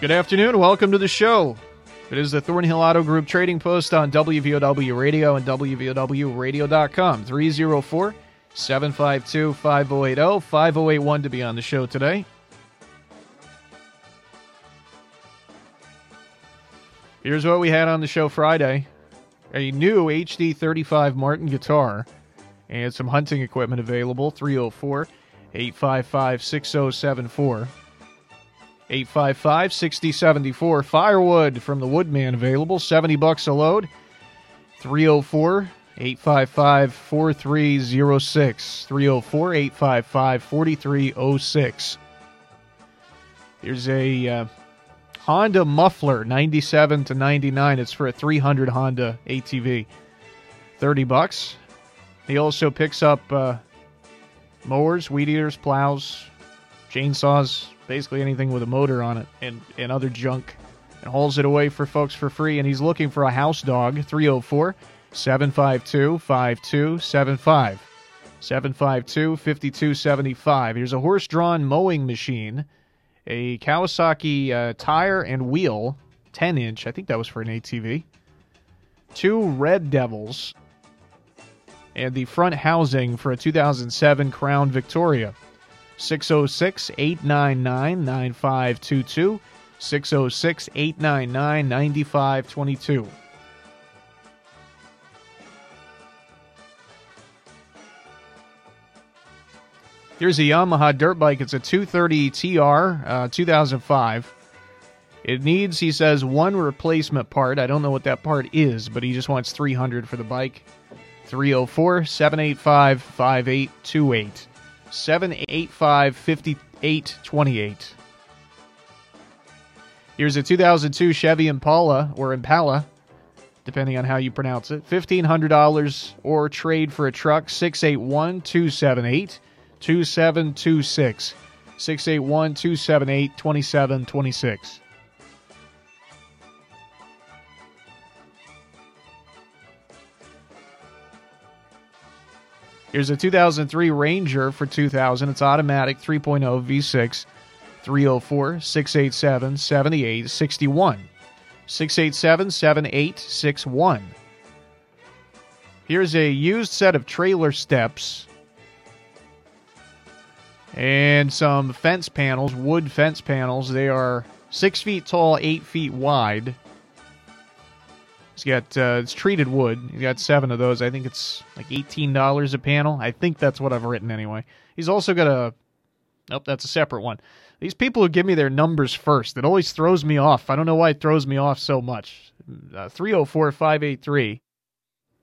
Good afternoon. Welcome to the show. It is the Thornhill Auto Group Trading Post on WVOW Radio and WVOWradio.com. 304 752 5080 5081 to be on the show today. Here's what we had on the show Friday a new HD 35 Martin guitar and some hunting equipment available. 304 855 6074. 855 6074. Firewood from the Woodman available. 70 bucks a load. 304 855 4306. 304 855 4306. Here's a uh, Honda muffler, 97 to 99. It's for a 300 Honda ATV. 30 bucks. He also picks up uh, mowers, weed eaters, plows, chainsaws, basically anything with a motor on it, and, and other junk, and hauls it away for folks for free. And he's looking for a house dog, 304 752 5275. 752 5275. Here's a horse drawn mowing machine, a Kawasaki uh, tire and wheel, 10 inch. I think that was for an ATV. Two Red Devils, and the front housing for a 2007 Crown Victoria. 606 899 9522. 606 899 9522. Here's a Yamaha dirt bike. It's a 230 TR uh, 2005. It needs, he says, one replacement part. I don't know what that part is, but he just wants 300 for the bike. 304 785 5828. 785 5828. Here's a 2002 Chevy Impala, or Impala, depending on how you pronounce it. $1,500 or trade for a truck, 681 278 2726. 681 278 2726. Here's a 2003 Ranger for 2000. It's automatic 3.0 V6 304 687 7861. 687 7861. Here's a used set of trailer steps and some fence panels, wood fence panels. They are six feet tall, eight feet wide. It's got uh, it's treated wood. He's got seven of those. I think it's like eighteen dollars a panel. I think that's what I've written anyway. He's also got a. Nope, that's a separate one. These people who give me their numbers first, it always throws me off. I don't know why it throws me off so much. Uh, 304 583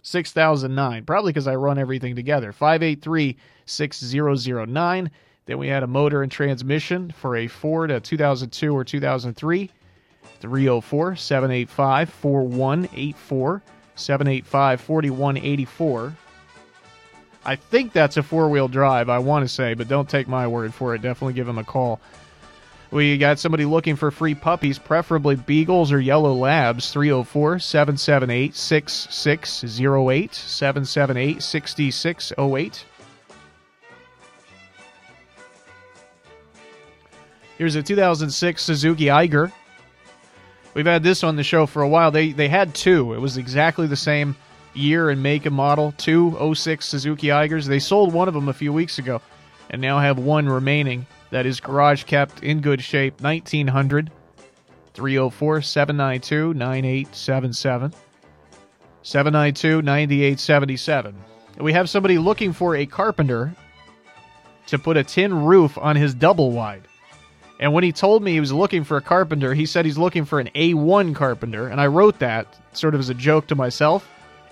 6009. Probably because I run everything together. 583 6009. Then we had a motor and transmission for a Ford, a 2002 or 2003. 304 785 4184. 785 4184. I think that's a four wheel drive, I want to say, but don't take my word for it. Definitely give him a call. We got somebody looking for free puppies, preferably beagles or yellow labs. 304 778 6608. 778 6608. Here's a 2006 Suzuki Eiger. We've had this on the show for a while. They they had two. It was exactly the same year and make and model. Two 06 Suzuki Eigers. They sold one of them a few weeks ago, and now have one remaining that is garage kept in good shape. 1900 304 792 9877. 792 9877. We have somebody looking for a carpenter to put a tin roof on his double wide. And when he told me he was looking for a carpenter, he said he's looking for an A1 carpenter. And I wrote that sort of as a joke to myself.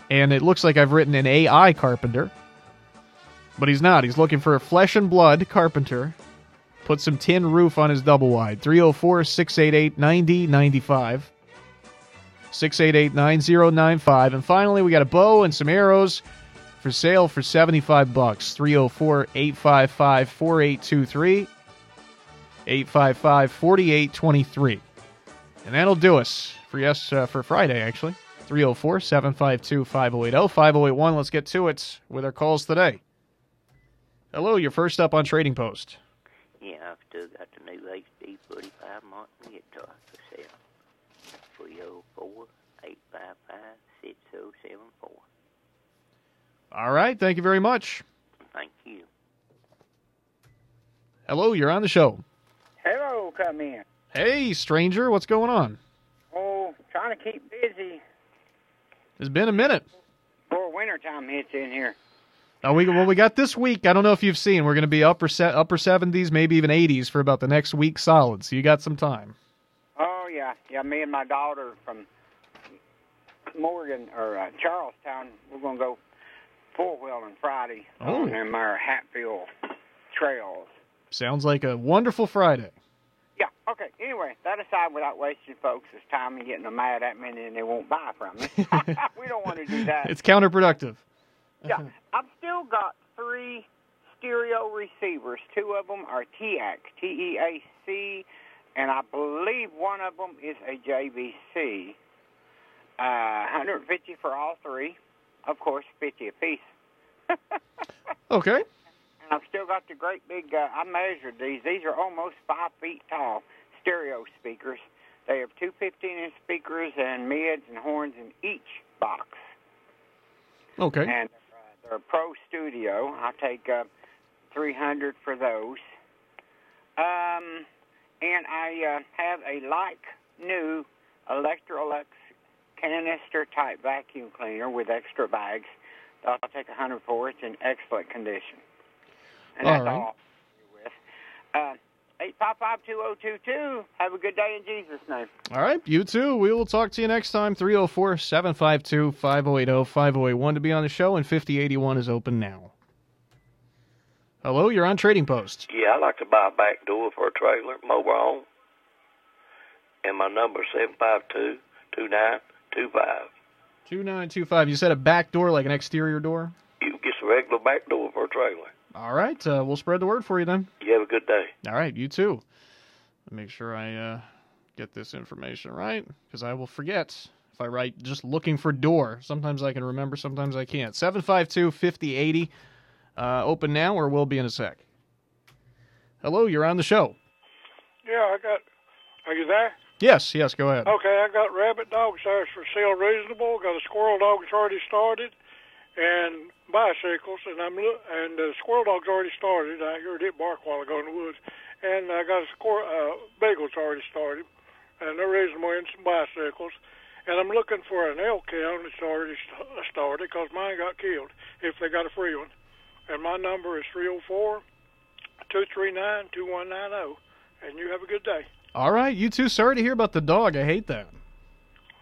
And it looks like I've written an AI carpenter. But he's not. He's looking for a flesh and blood carpenter. Put some tin roof on his double wide. 304 688 9095. 688 9095. And finally, we got a bow and some arrows for sale for 75 bucks. 304 855 4823. 855 4823. And that'll do us for yes uh, for Friday actually. 304 752 5080 5081. Let's get to it with our calls today. Hello, you're first up on Trading Post. Yeah, I've still got the new HD 45 Martin guitar for sale. 304 855 6074. All right. Thank you very much. Thank you. Hello, you're on the show. Hello, come in. Hey, stranger, what's going on? Oh, trying to keep busy It's been a minute. before wintertime hits in here. Uh, we well, we got this week. I don't know if you've seen. We're going to be upper se- upper seventies, maybe even eighties for about the next week solid. So you got some time. Oh yeah, yeah. Me and my daughter from Morgan or uh, Charlestown, we're gonna go four wheeling Friday Oh. on them our Hatfield trails. Sounds like a wonderful Friday. Yeah. Okay. Anyway, that aside, without wasting folks' time and getting them mad at me and then they won't buy from me, we don't want to do that. It's counterproductive. Yeah, I've still got three stereo receivers. Two of them are TEAC, T-E-A-C, and I believe one of them is a JVC. Uh, 150 for all three, of course, 50 apiece. Okay. And I've still got the great big. Uh, I measured these. These are almost five feet tall stereo speakers. They have two 15-inch speakers and mids and horns in each box. Okay. and uh, they're a Pro Studio. I'll take uh, 300 for those. Um, and I uh, have a like new Electrolux canister type vacuum cleaner with extra bags. I'll take 100 for it. It's in excellent condition. And All that's right. all I'll leave you with. Uh, 855-2022. Have a good day in Jesus' name. All right. You too. We will talk to you next time. 304 752 5080 5081 to be on the show, and 5081 is open now. Hello, you're on Trading Post. Yeah, I'd like to buy a back door for a trailer, mobile home. And my number is seven five two two nine two five. 2925. 2925. You said a back door, like an exterior door? You can get a regular back door for a trailer. All right. Uh, we'll spread the word for you then. You have a good day. All right. You too. Make sure I uh, get this information right because I will forget if I write just looking for door. Sometimes I can remember, sometimes I can't. 752 5080. Uh, open now or will be in a sec. Hello, you're on the show. Yeah, I got. Are you there? Yes, yes, go ahead. Okay, I got rabbit dogs there for sale reasonable. Got a squirrel dog that's already started, and bicycles, and I'm look, and the squirrel dog's already started. I heard it bark while ago in the woods, and I got a squirrel uh, beagle's already started, and they're reasonable and some bicycles. And I'm looking for an elk hound that's already st- started because mine got killed. If they got a free one, and my number is three zero four two three nine two one nine zero. And you have a good day. All right, you too. Sorry to hear about the dog. I hate that.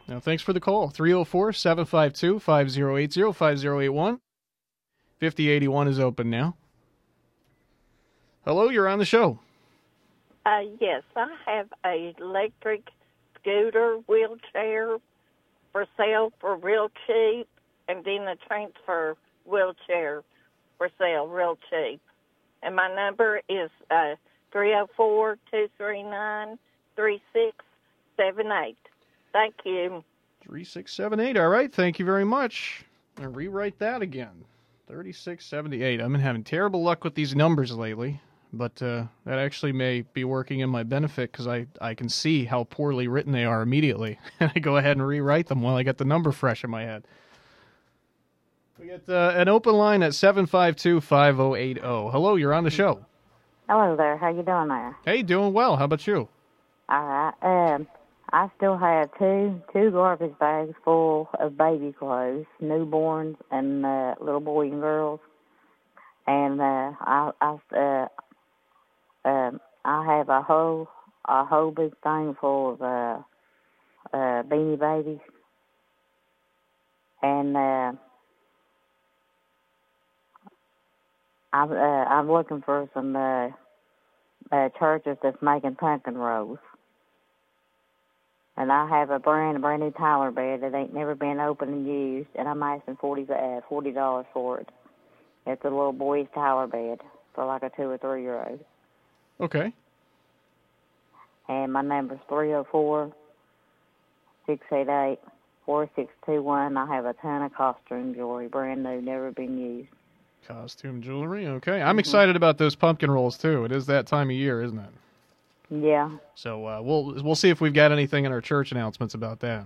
Now, thanks for the call. 304 752 5080 5081. 5081 is open now. Hello, you're on the show. Uh, yes, I have a electric scooter wheelchair for sale for real cheap, and then a transfer wheelchair for sale real cheap. And my number is uh, three zero four two three nine three six seven eight. Thank you. 3678. All right, thank you very much. I'll rewrite that again. 3678. I've been having terrible luck with these numbers lately, but uh, that actually may be working in my benefit because I, I can see how poorly written they are immediately. And I go ahead and rewrite them while I get the number fresh in my head. We get uh, an open line at 752 5080. Hello, you're on the show. Hello there. How you doing there? Hey, doing well. How about you? All right. Um, I still have two two garbage bags full of baby clothes, newborns and uh, little boys and girls, and uh, I I uh, um, I have a whole a whole big thing full of uh, uh, beanie babies, and uh, I'm uh, I'm looking for some uh, uh, churches that's making pumpkin rolls. And I have a brand brand new Tyler bed that ain't never been opened and used, and I'm asking forty uh, forty dollars for it. It's a little boy's Tyler bed for like a two or three year old. Okay. And my number's three zero four six eight eight four six two one. I have a ton of costume jewelry, brand new, never been used. Costume jewelry. Okay. I'm excited about those pumpkin rolls, too. It is that time of year, isn't it? Yeah. So uh, we'll we'll see if we've got anything in our church announcements about that.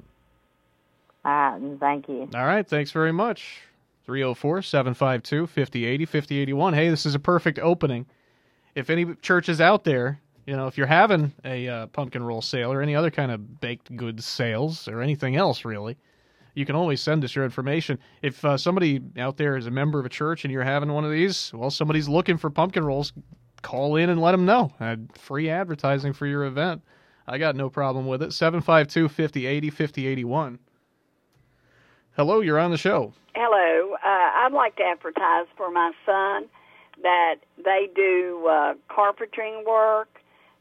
And Thank you. All right, thanks very much. 304 752 5080 5081. Hey, this is a perfect opening. If any churches out there, you know, if you're having a uh, pumpkin roll sale or any other kind of baked goods sales or anything else, really, you can always send us your information. If uh, somebody out there is a member of a church and you're having one of these, well, somebody's looking for pumpkin rolls, call in and let them know. Free advertising for your event. I got no problem with it. 752 5080 5081. Hello, you're on the show. Hello. Uh, I'd like to advertise for my son that they do uh, carpentering work,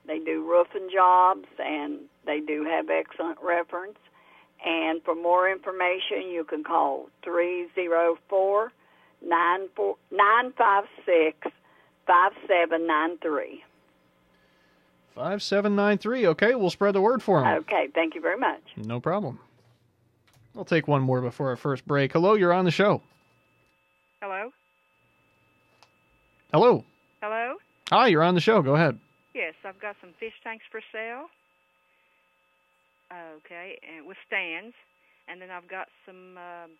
they do roofing jobs, and they do have excellent reference. And for more information, you can call 304 956 5793. 5793. Okay, we'll spread the word for him. Okay, thank you very much. No problem. We'll take one more before our first break. Hello, you're on the show. Hello? Hello. Hello? Hi, you're on the show. Go ahead. Yes, I've got some fish tanks for sale. Okay, and with stands. And then I've got some um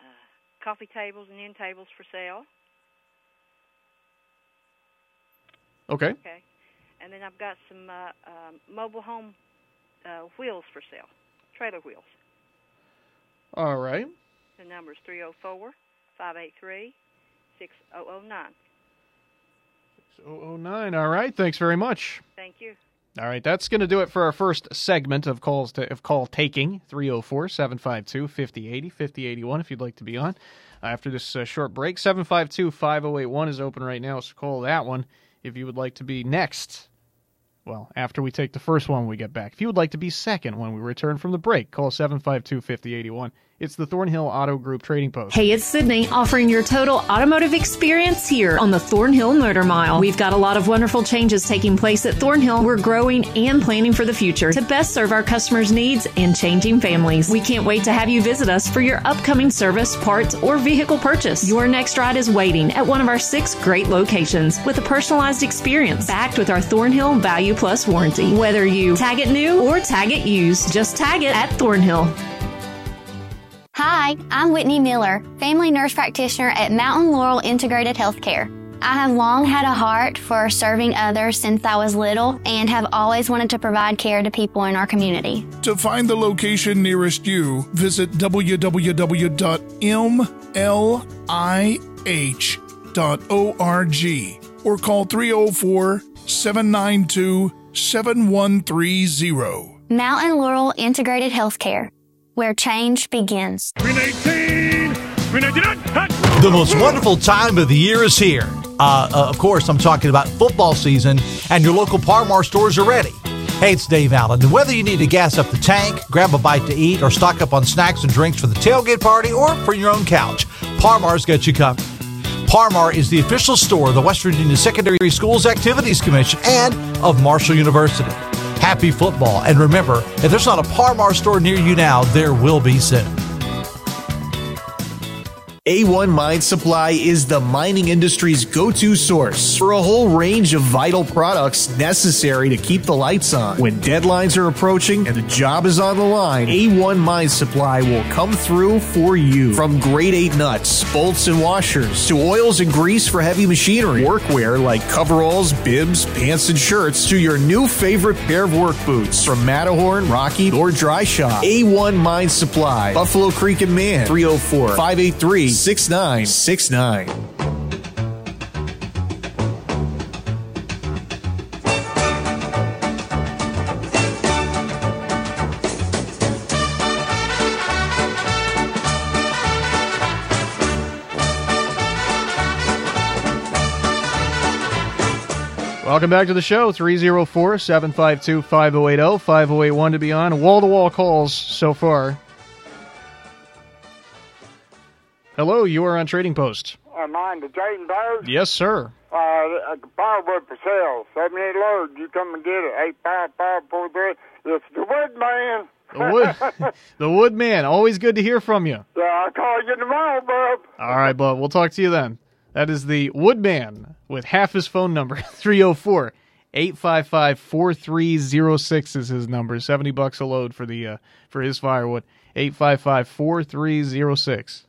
uh, coffee tables and end tables for sale. Okay. Okay. And then I've got some uh, um, mobile home uh, wheels for sale, trailer wheels. All right. The number is 304 583 6009. 009. All right. Thanks very much. Thank you. All right, that's going to do it for our first segment of calls to of call taking 304-752-5080, 5081 if you'd like to be on. After this uh, short break, 752-5081 is open right now, so call that one if you would like to be next. Well, after we take the first one we get back. If you would like to be second when we return from the break, call 752-5081. It's the Thornhill Auto Group Trading Post. Hey, it's Sydney offering your total automotive experience here on the Thornhill Motor Mile. We've got a lot of wonderful changes taking place at Thornhill. We're growing and planning for the future to best serve our customers' needs and changing families. We can't wait to have you visit us for your upcoming service, parts, or vehicle purchase. Your next ride is waiting at one of our six great locations with a personalized experience backed with our Thornhill Value Plus warranty. Whether you tag it new or tag it used, just tag it at Thornhill. Hi, I'm Whitney Miller, family nurse practitioner at Mountain Laurel Integrated Healthcare. I have long had a heart for serving others since I was little and have always wanted to provide care to people in our community. To find the location nearest you, visit www.mlih.org or call 304 792 7130. Mountain Laurel Integrated Healthcare, where change begins. The most wonderful time of the year is here. Uh, uh, of course, I'm talking about football season, and your local Par Mar stores are ready. Hey, it's Dave Allen, and whether you need to gas up the tank, grab a bite to eat, or stock up on snacks and drinks for the tailgate party or for your own couch, Par Mar's got you covered. Par Mar is the official store of the West Virginia Secondary Schools Activities Commission and of Marshall University. Happy football, and remember, if there's not a Par Mar store near you now, there will be soon. A1 Mine Supply is the mining industry's go to source for a whole range of vital products necessary to keep the lights on. When deadlines are approaching and the job is on the line, A1 Mine Supply will come through for you. From grade 8 nuts, bolts, and washers to oils and grease for heavy machinery, workwear like coveralls, bibs, pants, and shirts, to your new favorite pair of work boots from Matterhorn, Rocky, or Dryshod. A1 Mine Supply, Buffalo Creek and Man, 304 583 6969. Welcome back to the show. 304 752 5080 5081 to be on. Wall to wall calls so far. Hello, you are on Trading Post. Uh, mine, the Trading Post. Yes, sir. Uh, firewood for sale, 78 loads. You come and get it, 85543. It's the wood man. The wood, the wood man. Always good to hear from you. Yeah, I'll call you tomorrow, bub. All right, bud. We'll talk to you then. That is the Woodman with half his phone number 304 855 4306 is his number. 70 bucks a load for the uh, for his firewood. 855 4306.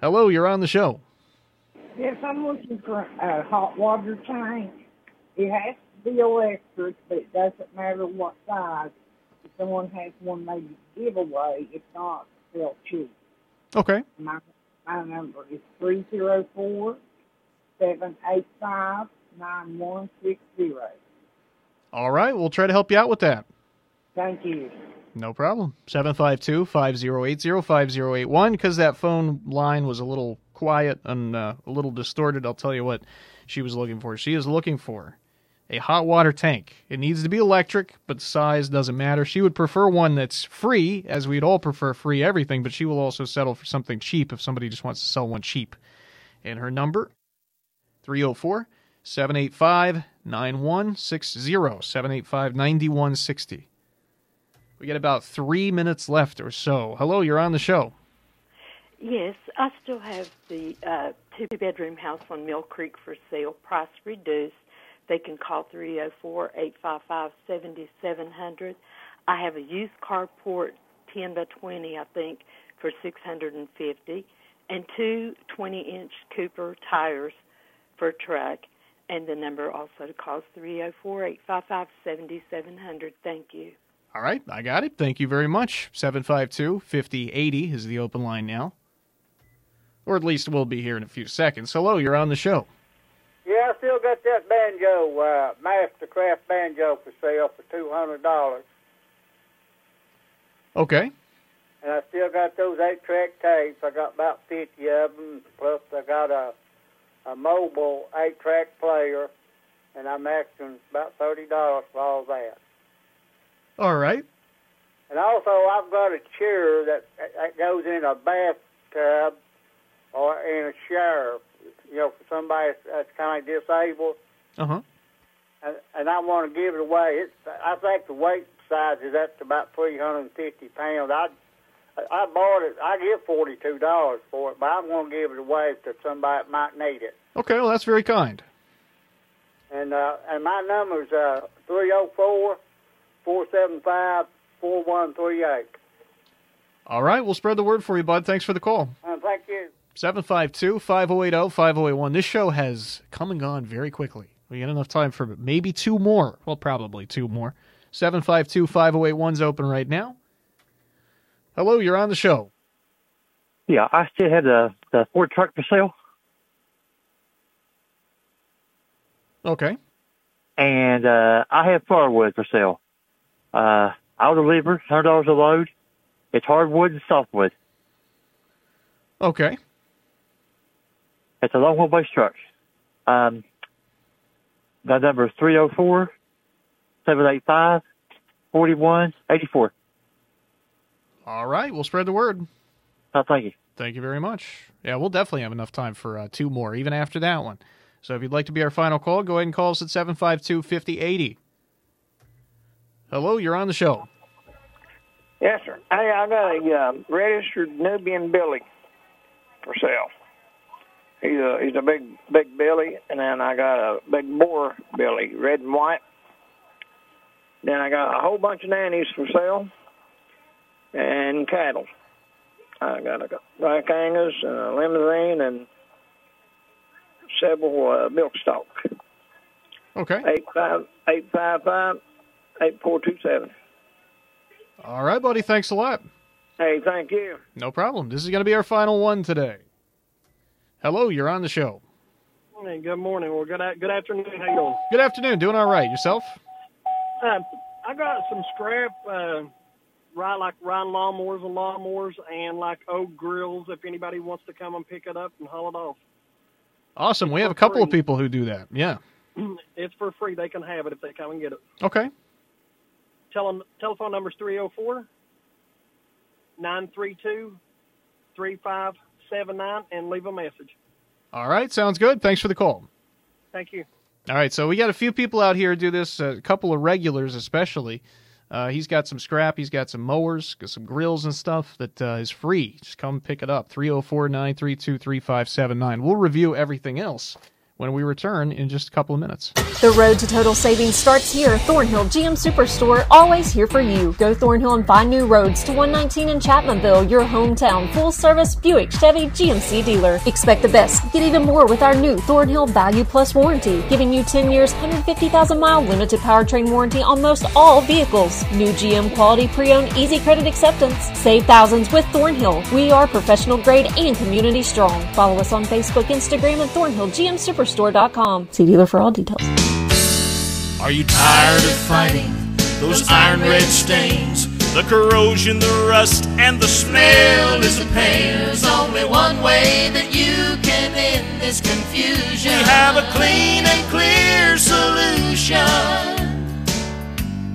Hello, you're on the show. Yes, I'm looking for a hot water tank. It has to be electric, but it doesn't matter what size. If someone has one, maybe give away. If not, they'll cheap. Okay. My my number is three zero four seven eight five nine one six zero. All right, we'll try to help you out with that. Thank you. No problem. 752 5080 5081. Because that phone line was a little quiet and uh, a little distorted, I'll tell you what she was looking for. She is looking for a hot water tank. It needs to be electric, but size doesn't matter. She would prefer one that's free, as we'd all prefer free everything, but she will also settle for something cheap if somebody just wants to sell one cheap. And her number 304 785 9160. 785 9160. We got about three minutes left or so. Hello, you're on the show. Yes, I still have the uh, two bedroom house on Mill Creek for sale, price reduced. They can call three zero four eight five five seventy seven hundred. I have a used carport, 10 by 20, I think, for 650 and two 20 inch Cooper tires for truck. And the number also to call is 304 855 7700. Thank you. All right, I got it. Thank you very much. 752 5080 is the open line now. Or at least we'll be here in a few seconds. Hello, you're on the show. Yeah, I still got that banjo, uh, Mastercraft banjo for sale for two hundred dollars, Okay. and I still got those eight-track tapes. I got about fifty of them. Plus, I got a a mobile eight-track player, and I'm asking about thirty dollars for all that. All right. And also, I've got a chair that that goes in a bathtub or in a shower. You know, for somebody that's kind of disabled. Uh huh. and, and I want to give it away. It's, I think the weight size is up to about 350 pounds. I I bought it. I give forty two dollars for it, but I'm going to give it away to somebody that might need it. Okay, well, that's very kind. And uh, and my number's uh three zero four four seven five four one three eight. All right, we'll spread the word for you, bud. Thanks for the call. And thank you. 752 5080 5081. This show has come and gone very quickly. We got enough time for maybe two more. Well, probably two more. 752 5081's open right now. Hello, you're on the show. Yeah, I still have the, the Ford truck for sale, Okay. and uh, I have firewood for sale. Uh, I'll deliver hundred dollars a load. It's hardwood and softwood. Okay. It's a long wheelbase truck. Um, the number is three zero four seven eight five forty one eighty four. All right, we'll spread the word. Oh, thank you. Thank you very much. Yeah, we'll definitely have enough time for uh, two more, even after that one. So if you'd like to be our final call, go ahead and call us at 752 5080. Hello, you're on the show. Yes, sir. Hey, I got a uh, registered Nubian Billy for sale. He's a he's a big big Billy, and then I got a big boar Billy, red and white. Then I got a whole bunch of nannies for sale, and cattle. I got a black Angus, a limousine, and several uh, milk stock. Okay. Eight five eight five five eight four two seven. All right, buddy. Thanks a lot. Hey, thank you. No problem. This is going to be our final one today. Hello, you're on the show. Hey, good morning. Well, good a- good afternoon. How you doing? Good afternoon. Doing all right. Yourself? Uh, I got some scrap, uh, right like riding lawnmowers and lawnmowers, and like old grills. If anybody wants to come and pick it up and haul it off, Awesome. We have a couple of people who do that. Yeah. it's for free. They can have it if they come and get it. Okay. Telephone number is three zero four nine three two three five seven nine, and leave a message. All right. Sounds good. Thanks for the call. Thank you. All right, so we got a few people out here do this. A couple of regulars, especially. Uh, he's got some scrap. He's got some mowers, got some grills and stuff that uh, is free. Just come pick it up. 304 932 3579. We'll review everything else when we return in just a couple of minutes. The road to total savings starts here. Thornhill GM Superstore, always here for you. Go Thornhill and find new roads to 119 in Chapmanville, your hometown full service Buick Chevy GMC dealer. Expect the best. Get even more with our new Thornhill Value Plus warranty, giving you 10 years, 150,000 mile limited powertrain warranty on most all vehicles. New GM quality pre-owned easy credit acceptance. Save thousands with Thornhill. We are professional grade and community strong. Follow us on Facebook, Instagram, and Thornhill GM Superstore store.com. See dealer for all details. Are you tired of fighting those iron red stains? The corrosion, the rust, and the smell is a pain. There's only one way that you can end this confusion. We have a clean and clear solution.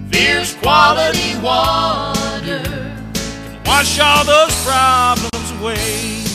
Veer's quality water can wash all those problems away.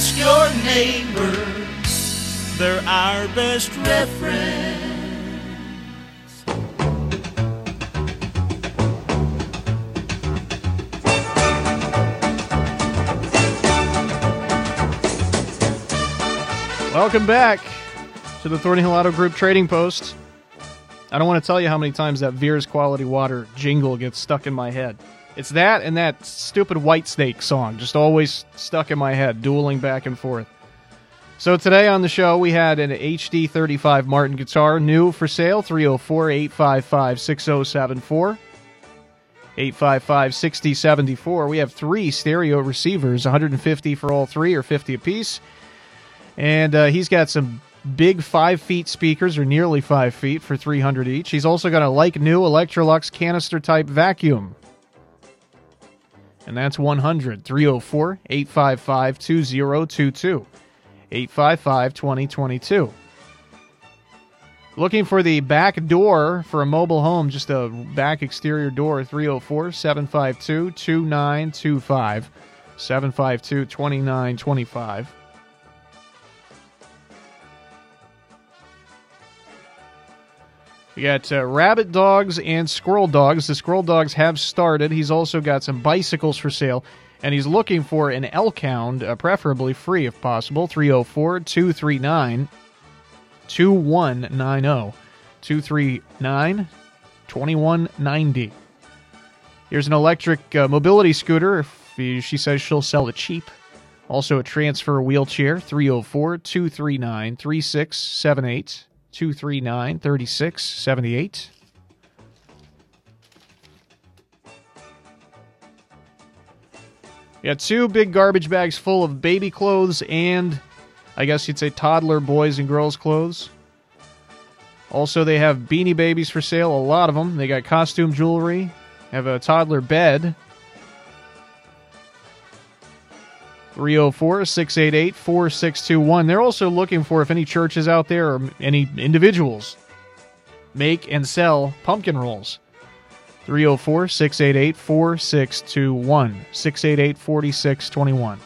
Ask your neighbor, they're our best reference. Welcome back to the Thornhill Auto Group Trading Post. I don't want to tell you how many times that Veer's Quality Water jingle gets stuck in my head. It's that and that stupid Whitesnake song, just always stuck in my head, dueling back and forth. So today on the show, we had an HD 35 Martin guitar, new for sale, 304 855 6074. 855 6074. We have three stereo receivers, 150 for all three, or 50 apiece. And uh, he's got some big five feet speakers, or nearly five feet, for 300 each. He's also got a like new Electrolux canister type vacuum and that's 100 304 855 2022. 855 2022. Looking for the back door for a mobile home, just a back exterior door, 304 752 2925. 752 2925. We got uh, rabbit dogs and squirrel dogs. The squirrel dogs have started. He's also got some bicycles for sale, and he's looking for an elk hound, uh, preferably free if possible. 304 239 2190. 239 2190. Here's an electric uh, mobility scooter. If she says she'll sell it cheap. Also, a transfer wheelchair. 304 239 3678. 239 3678. We got two big garbage bags full of baby clothes and I guess you'd say toddler boys and girls clothes. Also, they have beanie babies for sale, a lot of them. They got costume jewelry, have a toddler bed, 304 688 4621. They're also looking for if any churches out there or any individuals make and sell pumpkin rolls. 304 688 4621. 688 4621.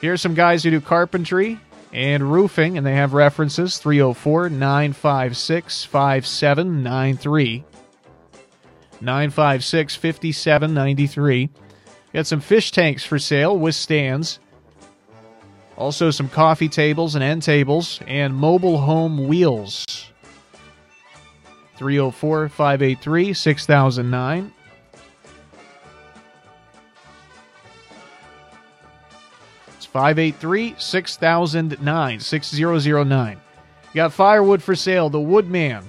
Here's some guys who do carpentry and roofing, and they have references 304 956 5793. 956 5793. Got some fish tanks for sale with stands. Also, some coffee tables and end tables and mobile home wheels. 304 583 6009. It's 583 6009. 6009. You got firewood for sale, the Woodman.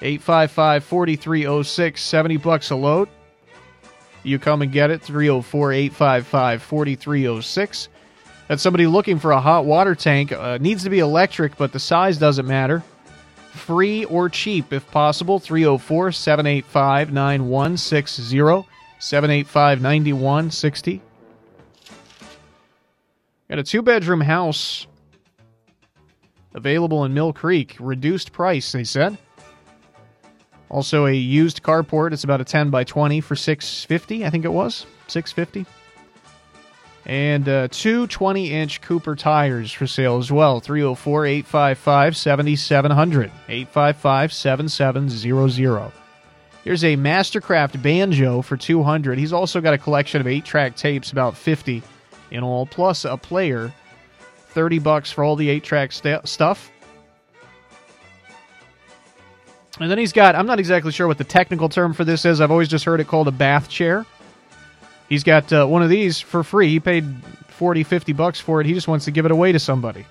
855 4306, 70 bucks a load. You come and get it 304 855 4306. That's somebody looking for a hot water tank. Uh, needs to be electric, but the size doesn't matter. Free or cheap if possible. 304 785 9160. 785 9160. Got a two bedroom house Available in Mill Creek. Reduced price, they said. Also a used carport. It's about a 10 by 20 for 650, I think it was. 650. And uh, two 20 inch Cooper tires for sale as well. 304 855 7700. 855 7700. Here's a Mastercraft banjo for 200. He's also got a collection of 8 track tapes, about 50 in all, plus a player. 30 bucks for all the 8 track st- stuff. And then he's got, I'm not exactly sure what the technical term for this is. I've always just heard it called a bath chair. He's got uh, one of these for free. He paid 40, 50 bucks for it. He just wants to give it away to somebody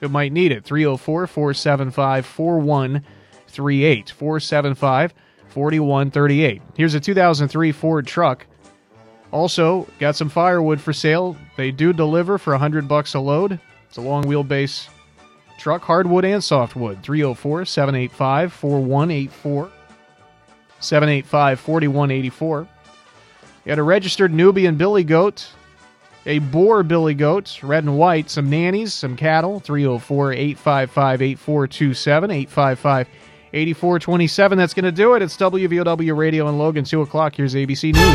who might need it. 304 475 4138. 475 4138. Here's a 2003 Ford truck. Also, got some firewood for sale. They do deliver for 100 bucks a load. It's a long wheelbase truck, hardwood and softwood. 304 785 4184. 785 4184. You got a registered Nubian billy goat, a boar billy goat, red and white, some nannies, some cattle. 304 855 8427. 855 8427. That's going to do it. It's WVOW Radio and Logan, 2 o'clock. Here's ABC News.